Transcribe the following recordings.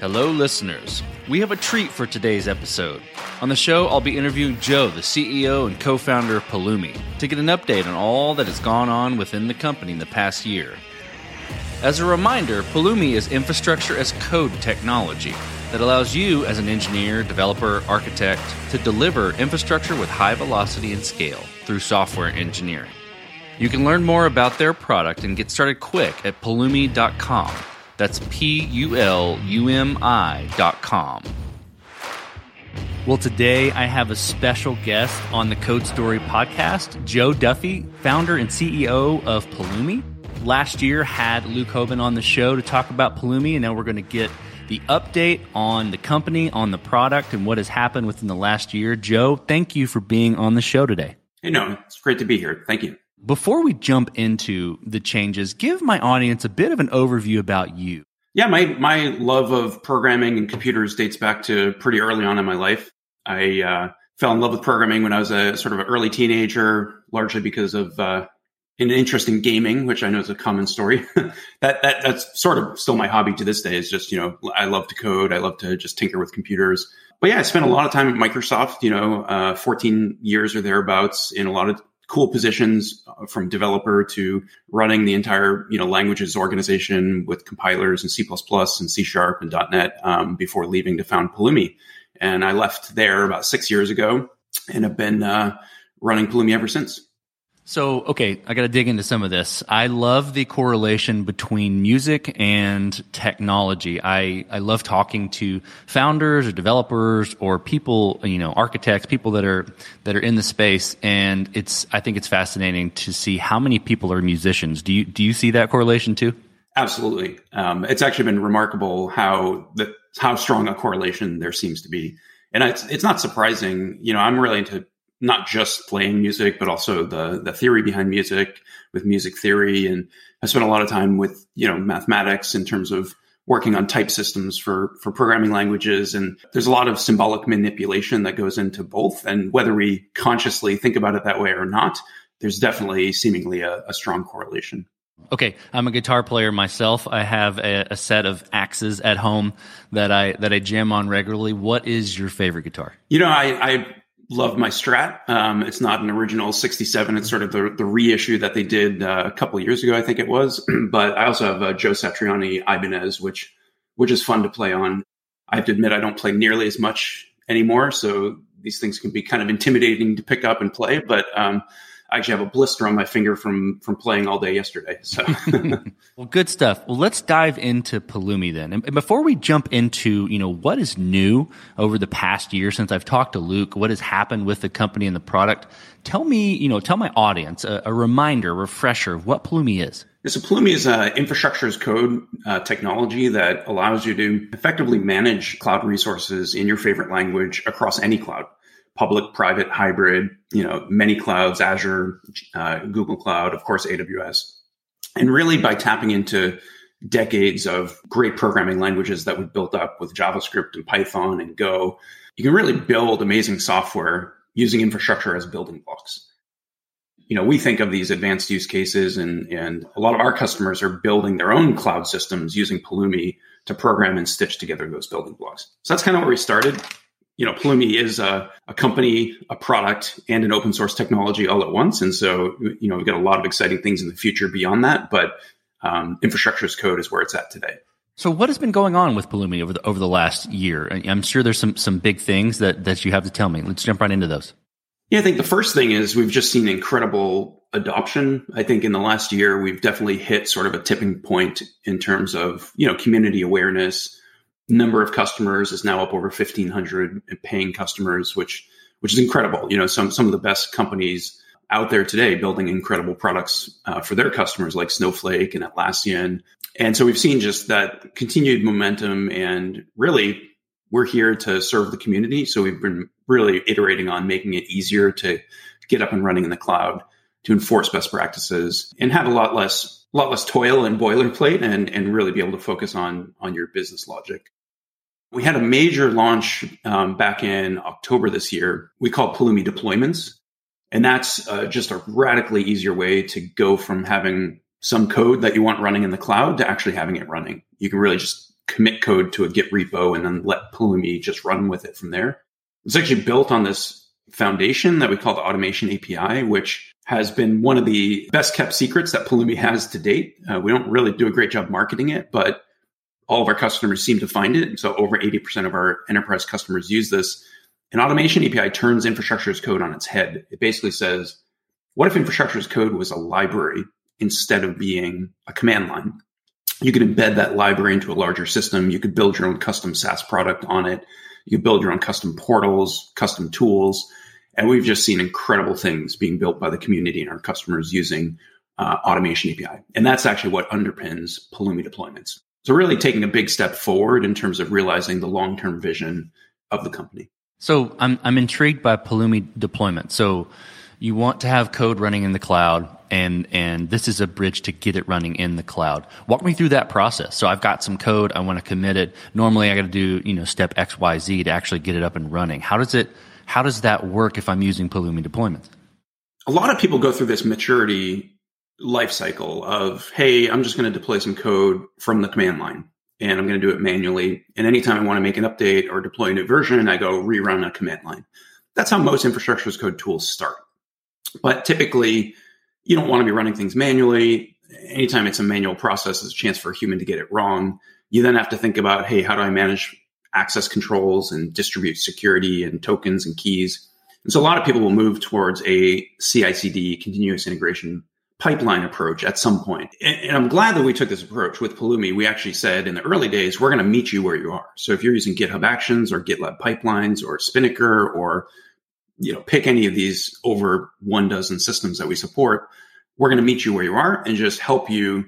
Hello, listeners. We have a treat for today's episode. On the show, I'll be interviewing Joe, the CEO and co founder of Pulumi, to get an update on all that has gone on within the company in the past year. As a reminder, Pulumi is infrastructure as code technology that allows you, as an engineer, developer, architect, to deliver infrastructure with high velocity and scale through software engineering. You can learn more about their product and get started quick at pulumi.com. That's P U L U M I dot com. Well, today I have a special guest on the Code Story podcast, Joe Duffy, founder and CEO of Pulumi. Last year had Luke Hoban on the show to talk about Pulumi, and now we're going to get the update on the company, on the product, and what has happened within the last year. Joe, thank you for being on the show today. Hey, no, it's great to be here. Thank you. Before we jump into the changes, give my audience a bit of an overview about you. Yeah, my my love of programming and computers dates back to pretty early on in my life. I uh, fell in love with programming when I was a sort of an early teenager, largely because of uh, an interest in gaming, which I know is a common story. that that that's sort of still my hobby to this day. Is just you know I love to code, I love to just tinker with computers. But yeah, I spent a lot of time at Microsoft. You know, uh, 14 years or thereabouts in a lot of cool positions uh, from developer to running the entire you know languages organization with compilers and C++ and C Sharp and .NET um, before leaving to found Pulumi. And I left there about six years ago and have been uh, running Pulumi ever since. So, okay, I got to dig into some of this. I love the correlation between music and technology. I, I love talking to founders or developers or people, you know, architects, people that are, that are in the space. And it's, I think it's fascinating to see how many people are musicians. Do you, do you see that correlation too? Absolutely. Um, it's actually been remarkable how the, how strong a correlation there seems to be. And it's, it's not surprising. You know, I'm really into not just playing music, but also the the theory behind music with music theory. And I spent a lot of time with you know mathematics in terms of working on type systems for for programming languages. And there's a lot of symbolic manipulation that goes into both. And whether we consciously think about it that way or not, there's definitely seemingly a, a strong correlation. Okay, I'm a guitar player myself. I have a, a, set of axes at home that I that I jam on regularly. What is your favorite guitar? You know, I, I love my Strat. Um, it's not an original 67. It's sort of the, the reissue that they did uh, a couple years ago, I think it was. but I also have a Joe Satriani Ibanez, which which is fun to play on. I have to admit, I don't play nearly as much anymore, so these things can be kind of intimidating to pick up and play. But um, I actually have a blister on my finger from from playing all day yesterday. So, well, good stuff. Well, let's dive into Pulumi then. And before we jump into you know what is new over the past year since I've talked to Luke, what has happened with the company and the product, tell me you know tell my audience a, a reminder, a refresher of what Pulumi is. So Pulumi is an infrastructure as code uh, technology that allows you to effectively manage cloud resources in your favorite language across any cloud public, private, hybrid, you know, many clouds, Azure, uh, Google Cloud, of course, AWS. And really by tapping into decades of great programming languages that we've built up with JavaScript and Python and Go, you can really build amazing software using infrastructure as building blocks. You know, we think of these advanced use cases and, and a lot of our customers are building their own cloud systems using Pulumi to program and stitch together those building blocks. So that's kind of where we started you know, Pulumi is a, a, company, a product, and an open source technology all at once. And so, you know, we've got a lot of exciting things in the future beyond that. But um, infrastructure as code is where it's at today. So, what has been going on with Pulumi over the over the last year? I'm sure there's some some big things that that you have to tell me. Let's jump right into those. Yeah, I think the first thing is we've just seen incredible adoption. I think in the last year we've definitely hit sort of a tipping point in terms of you know community awareness number of customers is now up over 1500 paying customers, which, which is incredible. You know, some, some of the best companies out there today building incredible products uh, for their customers like Snowflake and Atlassian. And so we've seen just that continued momentum and really we're here to serve the community. So we've been really iterating on making it easier to get up and running in the cloud, to enforce best practices and have a lot less, a lot less toil and boilerplate and, and really be able to focus on, on your business logic. We had a major launch um, back in October this year. We call Pulumi deployments. And that's uh, just a radically easier way to go from having some code that you want running in the cloud to actually having it running. You can really just commit code to a Git repo and then let Pulumi just run with it from there. It's actually built on this foundation that we call the automation API, which has been one of the best kept secrets that Pulumi has to date. Uh, we don't really do a great job marketing it, but all of our customers seem to find it. So over 80% of our enterprise customers use this. An automation API turns infrastructure as code on its head. It basically says, what if infrastructure as code was a library instead of being a command line? You could embed that library into a larger system. You could build your own custom SaaS product on it. You build your own custom portals, custom tools. And we've just seen incredible things being built by the community and our customers using uh, automation API. And that's actually what underpins Pulumi deployments. So really taking a big step forward in terms of realizing the long-term vision of the company. So I'm I'm intrigued by Pulumi deployment. So you want to have code running in the cloud and and this is a bridge to get it running in the cloud. Walk me through that process. So I've got some code, I want to commit it. Normally I got to do, you know, step XYZ to actually get it up and running. How does it how does that work if I'm using Pulumi deployments? A lot of people go through this maturity life cycle of, hey, I'm just going to deploy some code from the command line and I'm going to do it manually. And anytime I want to make an update or deploy a new version, I go rerun a command line. That's how most infrastructure as code tools start. But typically, you don't want to be running things manually. Anytime it's a manual process, there's a chance for a human to get it wrong. You then have to think about, hey, how do I manage access controls and distribute security and tokens and keys. And so a lot of people will move towards a CI CD continuous integration pipeline approach at some point. And, and, I'm glad that we took this approach with Pulumi. We actually said in the early days, we're going to meet you where you are. So if you're using GitHub Actions or GitLab pipelines or Spinnaker or, you know, pick any of these over one dozen systems that we support, we're going to meet you where you are and just help you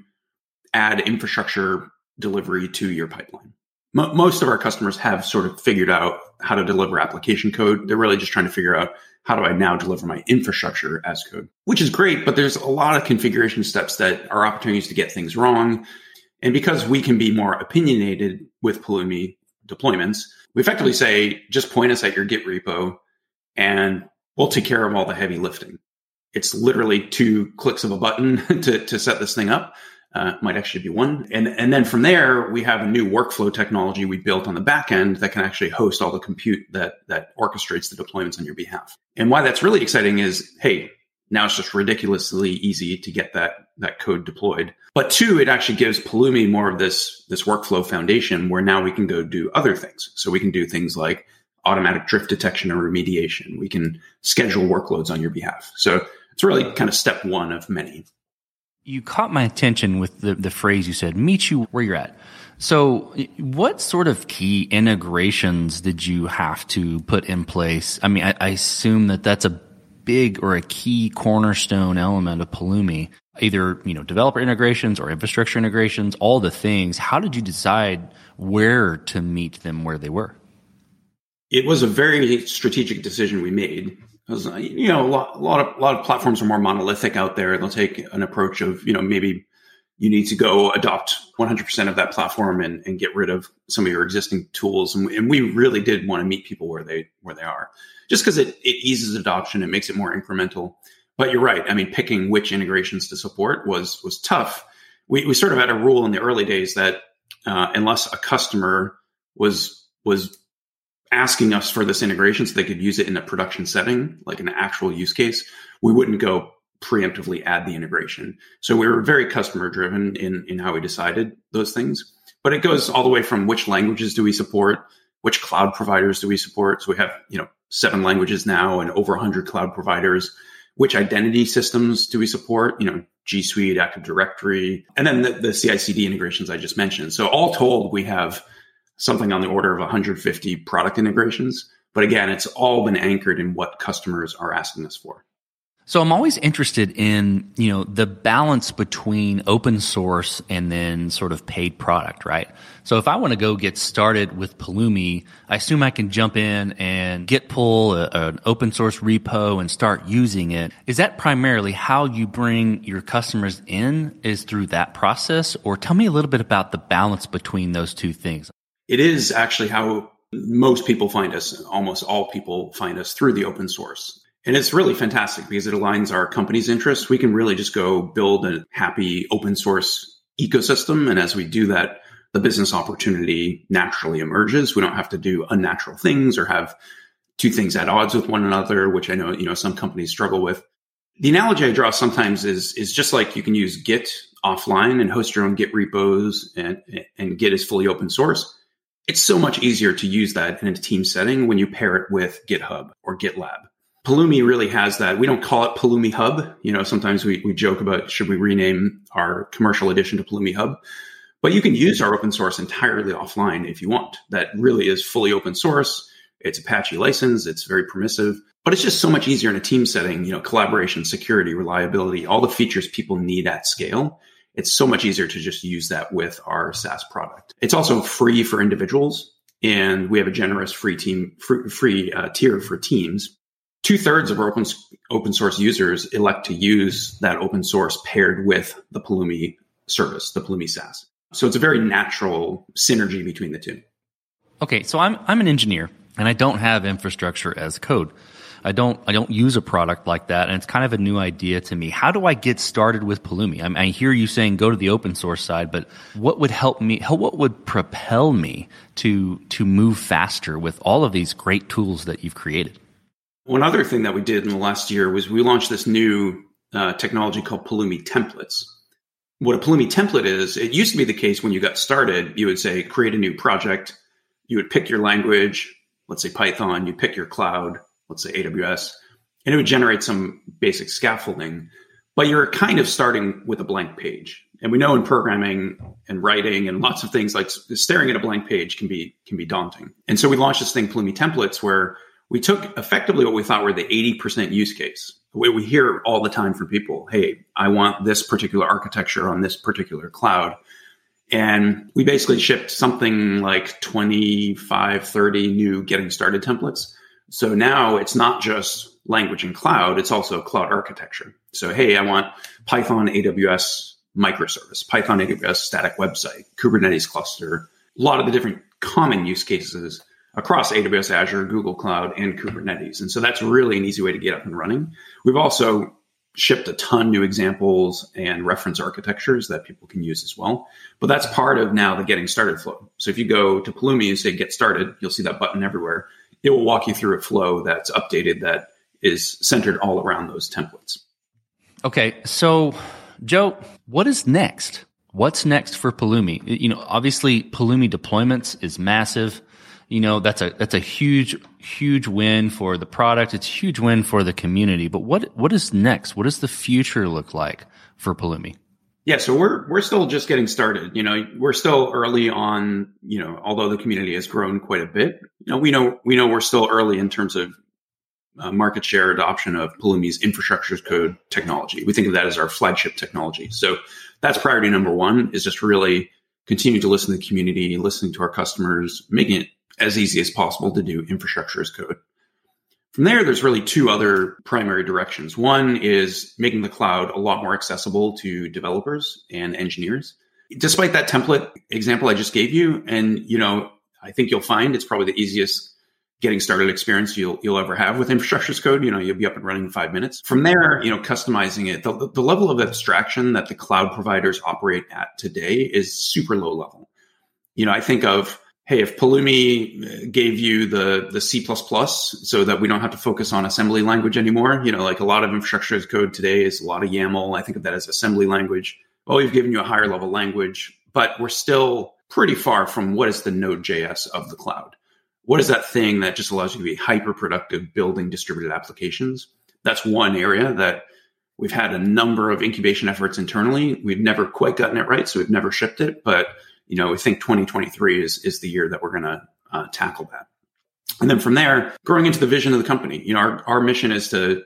add infrastructure delivery to your pipeline most of our customers have sort of figured out how to deliver application code. They're really just trying to figure out how do I now deliver my infrastructure as code, which is great, but there's a lot of configuration steps that are opportunities to get things wrong. And because we can be more opinionated with Pulumi deployments, we effectively say, just point us at your Git repo and we'll take care of all the heavy lifting. It's literally two clicks of a button to, to set this thing up uh, might actually be one. And, and then from there, we have a new workflow technology we built on the back end that can actually host all the compute that, that orchestrates the deployments on your behalf. And why that's really exciting is, hey, now it's just ridiculously easy to get that, that code deployed. But two, it actually gives Pulumi more of this, this workflow foundation where now we can go do other things. So we can do things like automatic drift detection and remediation. We can schedule workloads on your behalf. So it's really kind of step one of many. You caught my attention with the, the phrase you said, meet you where you're at. So, what sort of key integrations did you have to put in place? I mean, I, I assume that that's a big or a key cornerstone element of Pulumi, Either you know developer integrations or infrastructure integrations, all the things. How did you decide where to meet them where they were? It was a very strategic decision we made you know a lot, a lot of a lot of platforms are more monolithic out there. They'll take an approach of you know maybe you need to go adopt 100% of that platform and, and get rid of some of your existing tools. And, and we really did want to meet people where they where they are, just because it it eases adoption, it makes it more incremental. But you're right. I mean, picking which integrations to support was was tough. We we sort of had a rule in the early days that uh, unless a customer was was asking us for this integration so they could use it in a production setting, like an actual use case, we wouldn't go preemptively add the integration. So we were very customer driven in, in how we decided those things. But it goes all the way from which languages do we support, which cloud providers do we support. So we have, you know, seven languages now and over 100 cloud providers. Which identity systems do we support? You know, G Suite, Active Directory, and then the, the CI CD integrations I just mentioned. So all told, we have something on the order of 150 product integrations. But again, it's all been anchored in what customers are asking us for. So I'm always interested in, you know, the balance between open source and then sort of paid product, right? So if I want to go get started with Pulumi, I assume I can jump in and git pull a, an open source repo and start using it. Is that primarily how you bring your customers in is through that process? Or tell me a little bit about the balance between those two things it is actually how most people find us. Almost all people find us through the open source. And it's really fantastic because it aligns our company's interests. We can really just go build a happy open source ecosystem. And as we do that, the business opportunity naturally emerges. We don't have to do unnatural things or have two things at odds with one another, which I know, you know, some companies struggle with. The analogy I draw sometimes is, is just like you can use Git offline and host your own Git repos and, and Git is fully open source. It's so much easier to use that in a team setting when you pair it with GitHub or GitLab. Pulumi really has that. We don't call it Pulumi Hub. You know, sometimes we, we joke about should we rename our commercial edition to Pulumi Hub? But you can use our open source entirely offline if you want. That really is fully open source. It's Apache license. It's very permissive, but it's just so much easier in a team setting. You know, collaboration, security, reliability, all the features people need at scale. It's so much easier to just use that with our SaaS product. It's also free for individuals, and we have a generous free team free, free uh, tier for teams. Two thirds of our open open source users elect to use that open source paired with the Pulumi service, the Pulumi SaaS. So it's a very natural synergy between the two. Okay, so I'm I'm an engineer and I don't have infrastructure as code. I don't I don't use a product like that, and it's kind of a new idea to me. How do I get started with Pulumi? I, I hear you saying go to the open source side, but what would help me? What would propel me to to move faster with all of these great tools that you've created? One other thing that we did in the last year was we launched this new uh, technology called Pulumi templates what a Pulumi template is, it used to be the case when you got started, you would say, create a new project. You would pick your language, let's say Python, you pick your cloud, let's say AWS, and it would generate some basic scaffolding. But you're kind of starting with a blank page. And we know in programming and writing and lots of things like staring at a blank page can be can be daunting. And so we launched this thing, Pulumi templates, where we took effectively what we thought were the 80% use case we hear all the time from people hey i want this particular architecture on this particular cloud and we basically shipped something like 25 30 new getting started templates so now it's not just language and cloud it's also cloud architecture so hey i want python aws microservice python aws static website kubernetes cluster a lot of the different common use cases across AWS, Azure, Google Cloud, and Kubernetes. And so that's really an easy way to get up and running. We've also shipped a ton new examples and reference architectures that people can use as well. But that's part of now the getting started flow. So if you go to Pulumi and say get started, you'll see that button everywhere. It will walk you through a flow that's updated that is centered all around those templates. Okay. So Joe, what is next? What's next for Pulumi? You know, obviously Pulumi deployments is massive you know that's a that's a huge huge win for the product it's a huge win for the community but what what is next what does the future look like for Pulumi yeah so we're we're still just getting started you know we're still early on you know although the community has grown quite a bit you know we know we know we're still early in terms of uh, market share adoption of Pulumi's infrastructure as code technology we think of that as our flagship technology so that's priority number one is just really continue to listen to the community listening to our customers making it as easy as possible to do infrastructure as code. From there, there's really two other primary directions. One is making the cloud a lot more accessible to developers and engineers. Despite that template example I just gave you, and you know, I think you'll find it's probably the easiest getting started experience you'll you'll ever have with infrastructure as code. You know, you'll be up and running in five minutes. From there, you know, customizing it, the, the level of abstraction that the cloud providers operate at today is super low level. You know, I think of hey, if Pulumi uh, gave you the the C so that we don't have to focus on assembly language anymore, you know, like a lot of infrastructure as code today is a lot of YAML. I think of that as assembly language. Well, we've given you a higher level language, but we're still pretty far from what is the Node.js of the cloud. What is that thing that just allows you to be hyper productive building distributed applications? That's one area that we've had a number of incubation efforts internally. We've never quite gotten it right, so we've never shipped it, but you know, I think 2023 is is the year that we're going to uh, tackle that. And then from there, growing into the vision of the company, you know, our, our mission is to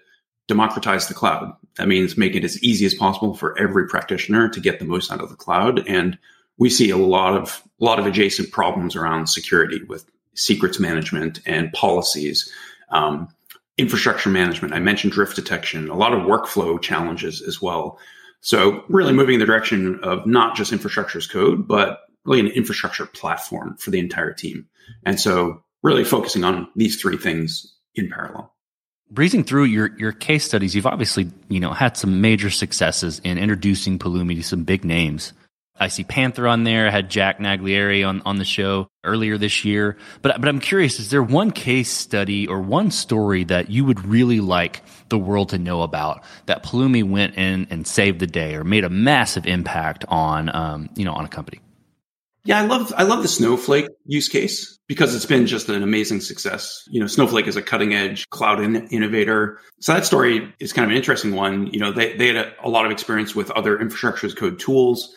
democratize the cloud. That means make it as easy as possible for every practitioner to get the most out of the cloud. And we see a lot of a lot of adjacent problems around security with secrets management and policies, um, infrastructure management. I mentioned drift detection, a lot of workflow challenges as well. So really moving in the direction of not just infrastructure as code, but really an infrastructure platform for the entire team. And so really focusing on these three things in parallel. Breezing through your, your case studies, you've obviously, you know, had some major successes in introducing Pulumi to some big names. I see Panther on there. I had Jack Naglieri on, on the show earlier this year. But, but I'm curious, is there one case study or one story that you would really like the world to know about that Pulumi went in and saved the day or made a massive impact on, um, you know, on a company? Yeah, I love I love the Snowflake use case because it's been just an amazing success. You know, Snowflake is a cutting edge cloud in- innovator. So that story is kind of an interesting one. You know, they they had a, a lot of experience with other infrastructure as code tools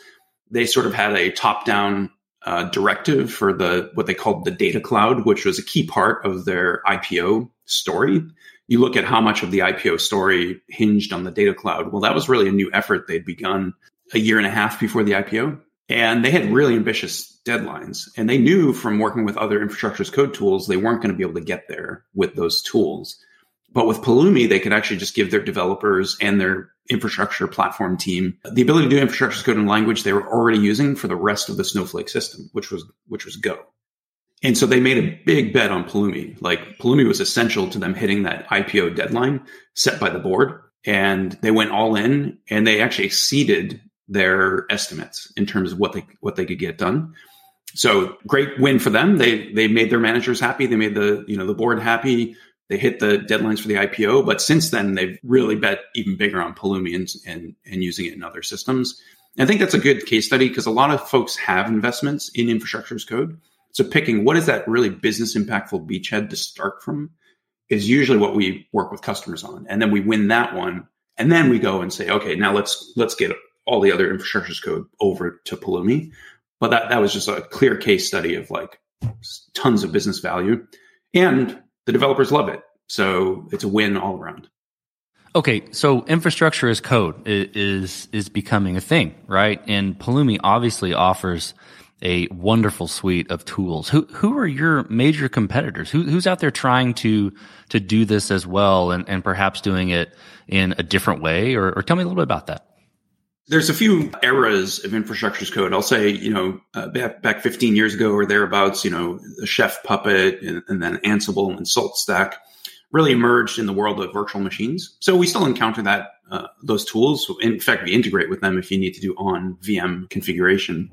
they sort of had a top down uh, directive for the what they called the data cloud, which was a key part of their IPO story. You look at how much of the IPO story hinged on the data cloud. Well, that was really a new effort they'd begun a year and a half before the IPO. And they had really ambitious deadlines. And they knew from working with other infrastructure as code tools, they weren't going to be able to get there with those tools. But with Pulumi, they could actually just give their developers and their infrastructure platform team the ability to do infrastructure code in language they were already using for the rest of the Snowflake system, which was which was Go. And so they made a big bet on Pulumi. Like Pulumi was essential to them hitting that IPO deadline set by the board. And they went all in and they actually exceeded their estimates in terms of what they what they could get done. So great win for them. They they made their managers happy. They made the you know the board happy. They hit the deadlines for the IPO, but since then they've really bet even bigger on Pulumi and, and, and using it in other systems. And I think that's a good case study because a lot of folks have investments in infrastructure as code. So picking what is that really business impactful beachhead to start from is usually what we work with customers on. And then we win that one. And then we go and say, okay, now let's let's get all the other infrastructures as code over to Pulumi. But that, that was just a clear case study of like tons of business value. And the developers love it. So it's a win all around. Okay, so infrastructure as code is is becoming a thing, right? And Pulumi obviously offers a wonderful suite of tools. Who who are your major competitors? Who, who's out there trying to to do this as well, and, and perhaps doing it in a different way? Or, or tell me a little bit about that. There's a few eras of infrastructure as code. I'll say, you know, uh, back, back 15 years ago or thereabouts, you know, Chef Puppet and, and then Ansible and Salt Stack really emerged in the world of virtual machines. So we still encounter that uh, those tools. In fact, we integrate with them if you need to do on VM configuration.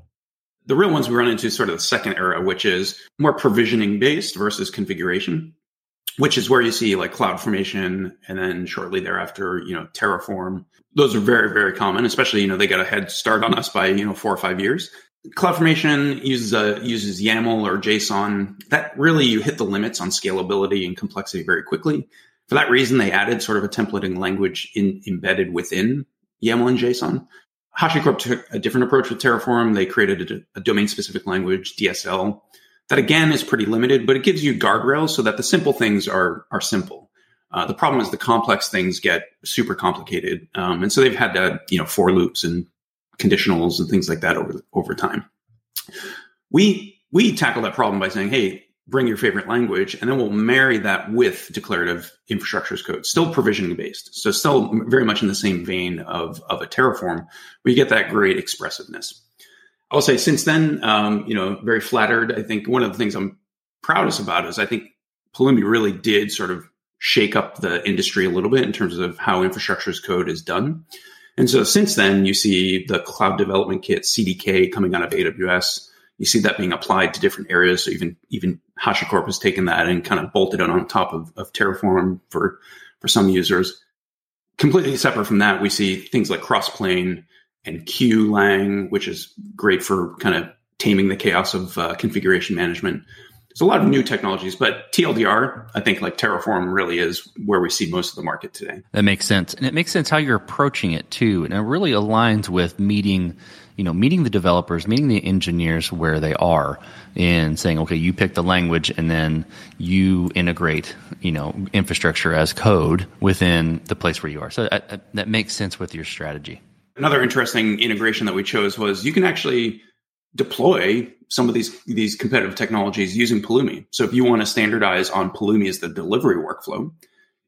The real ones we run into sort of the second era, which is more provisioning based versus configuration which is where you see like CloudFormation and then shortly thereafter, you know, Terraform. Those are very, very common, especially, you know, they got a head start on us by, you know, four or five years. CloudFormation uses a, uses YAML or JSON. That really you hit the limits on scalability and complexity very quickly. For that reason, they added sort of a templating language in, embedded within YAML and JSON. HashiCorp took a different approach with Terraform. They created a, a domain specific language, DSL, that again is pretty limited, but it gives you guardrails so that the simple things are are simple. Uh, the problem is the complex things get super complicated, um, and so they've had to you know for loops and conditionals and things like that over over time. We we tackle that problem by saying, hey, bring your favorite language, and then we'll marry that with declarative infrastructure as code, still provisioning based, so still very much in the same vein of of a Terraform, where you get that great expressiveness. I'll say since then, um, you know, very flattered. I think one of the things I'm proudest about is I think Pulumi really did sort of shake up the industry a little bit in terms of how infrastructure as code is done. And so since then, you see the cloud development kit CDK coming out of AWS. You see that being applied to different areas. So even even HashiCorp has taken that and kind of bolted it on top of, of Terraform for for some users. Completely separate from that, we see things like Crossplane and Q-Lang, which is great for kind of taming the chaos of uh, configuration management. There's a lot of new technologies, but TLDR, I think like Terraform really is where we see most of the market today. That makes sense. And it makes sense how you're approaching it too. And it really aligns with meeting, you know, meeting the developers, meeting the engineers where they are and saying, okay, you pick the language and then you integrate, you know, infrastructure as code within the place where you are. So that, that makes sense with your strategy. Another interesting integration that we chose was you can actually deploy some of these these competitive technologies using Pulumi. So if you want to standardize on Pulumi as the delivery workflow,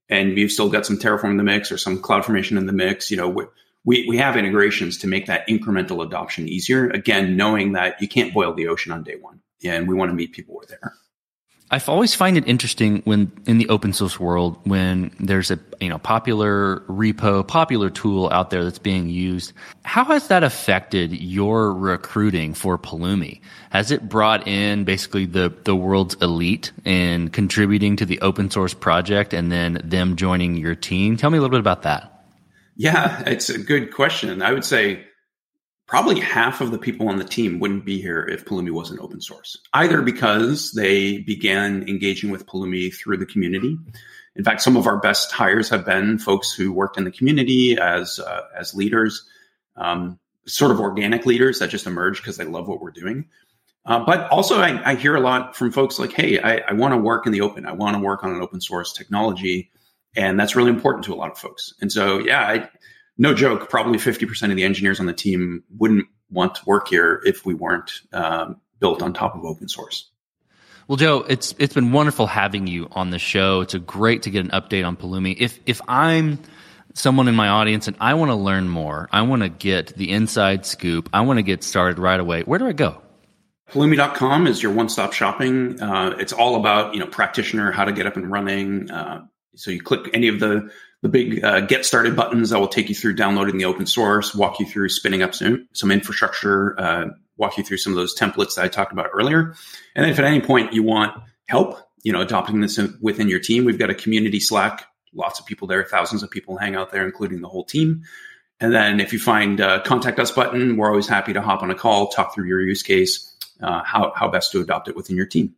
and you've still got some Terraform in the mix or some CloudFormation in the mix, you know, we we have integrations to make that incremental adoption easier. Again, knowing that you can't boil the ocean on day one, and we want to meet people where they are. I've always find it interesting when in the open source world when there's a you know popular repo, popular tool out there that's being used. How has that affected your recruiting for Pulumi? Has it brought in basically the the world's elite and contributing to the open source project and then them joining your team? Tell me a little bit about that. Yeah, it's a good question. I would say probably half of the people on the team wouldn't be here if Pulumi wasn't open source, either because they began engaging with Pulumi through the community. In fact, some of our best hires have been folks who worked in the community as uh, as leaders, um, sort of organic leaders that just emerged because they love what we're doing. Uh, but also, I, I, hear a lot from folks like, "Hey, I, I want to work in the open. I want to work on an open source technology." And that's really important to a lot of folks. And so, yeah, I, no joke, probably 50% of the engineers on the team wouldn't want to work here if we weren't um, built on top of open source. Well, Joe, it's it's been wonderful having you on the show. It's a great to get an update on Pulumi. If if I'm someone in my audience and I want to learn more, I want to get the inside scoop, I want to get started right away. Where do I go? Pulumi.com is your one-stop shopping. Uh, it's all about you know practitioner, how to get up and running. Uh, so you click any of the the big uh, get started buttons that will take you through downloading the open source, walk you through spinning up some, some infrastructure, uh, walk you through some of those templates that I talked about earlier. And then if at any point you want help, you know, adopting this within your team, we've got a community Slack, lots of people there, thousands of people hang out there, including the whole team. And then if you find a contact us button, we're always happy to hop on a call, talk through your use case, uh, how, how best to adopt it within your team.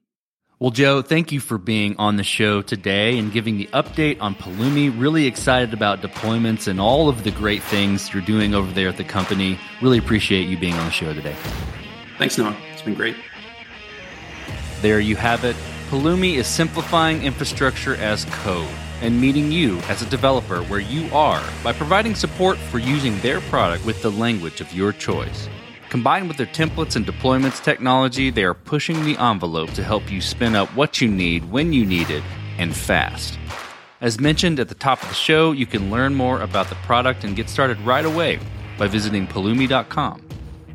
Well, Joe, thank you for being on the show today and giving the update on Pulumi. Really excited about deployments and all of the great things you're doing over there at the company. Really appreciate you being on the show today. Thanks, Noah. It's been great. There you have it. Pulumi is simplifying infrastructure as code and meeting you as a developer where you are by providing support for using their product with the language of your choice. Combined with their templates and deployments technology, they are pushing the envelope to help you spin up what you need when you need it and fast. As mentioned at the top of the show, you can learn more about the product and get started right away by visiting Pulumi.com.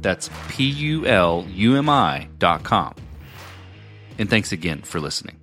That's P U L U M I.com. And thanks again for listening.